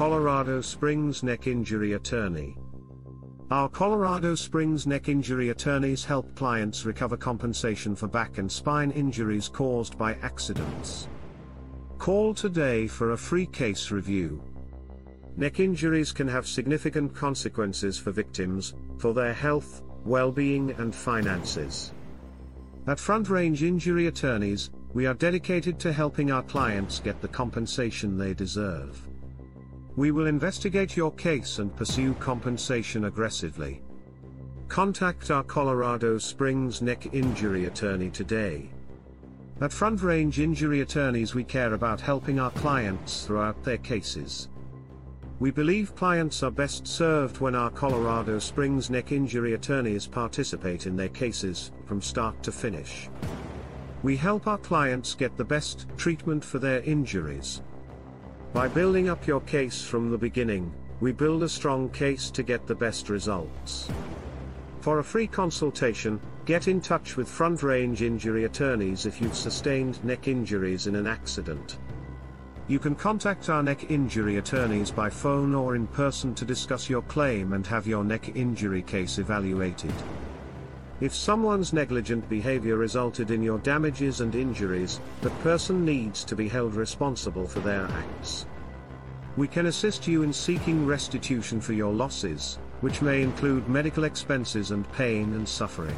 Colorado Springs Neck Injury Attorney. Our Colorado Springs neck injury attorneys help clients recover compensation for back and spine injuries caused by accidents. Call today for a free case review. Neck injuries can have significant consequences for victims, for their health, well-being and finances. At Front Range Injury Attorneys, we are dedicated to helping our clients get the compensation they deserve. We will investigate your case and pursue compensation aggressively. Contact our Colorado Springs neck injury attorney today. At Front Range Injury Attorneys we care about helping our clients throughout their cases. We believe clients are best served when our Colorado Springs neck injury attorneys participate in their cases, from start to finish. We help our clients get the best treatment for their injuries. By building up your case from the beginning, we build a strong case to get the best results. For a free consultation, get in touch with Front Range Injury Attorneys if you've sustained neck injuries in an accident. You can contact our neck injury attorneys by phone or in person to discuss your claim and have your neck injury case evaluated. If someone's negligent behavior resulted in your damages and injuries, the person needs to be held responsible for their acts. We can assist you in seeking restitution for your losses, which may include medical expenses and pain and suffering.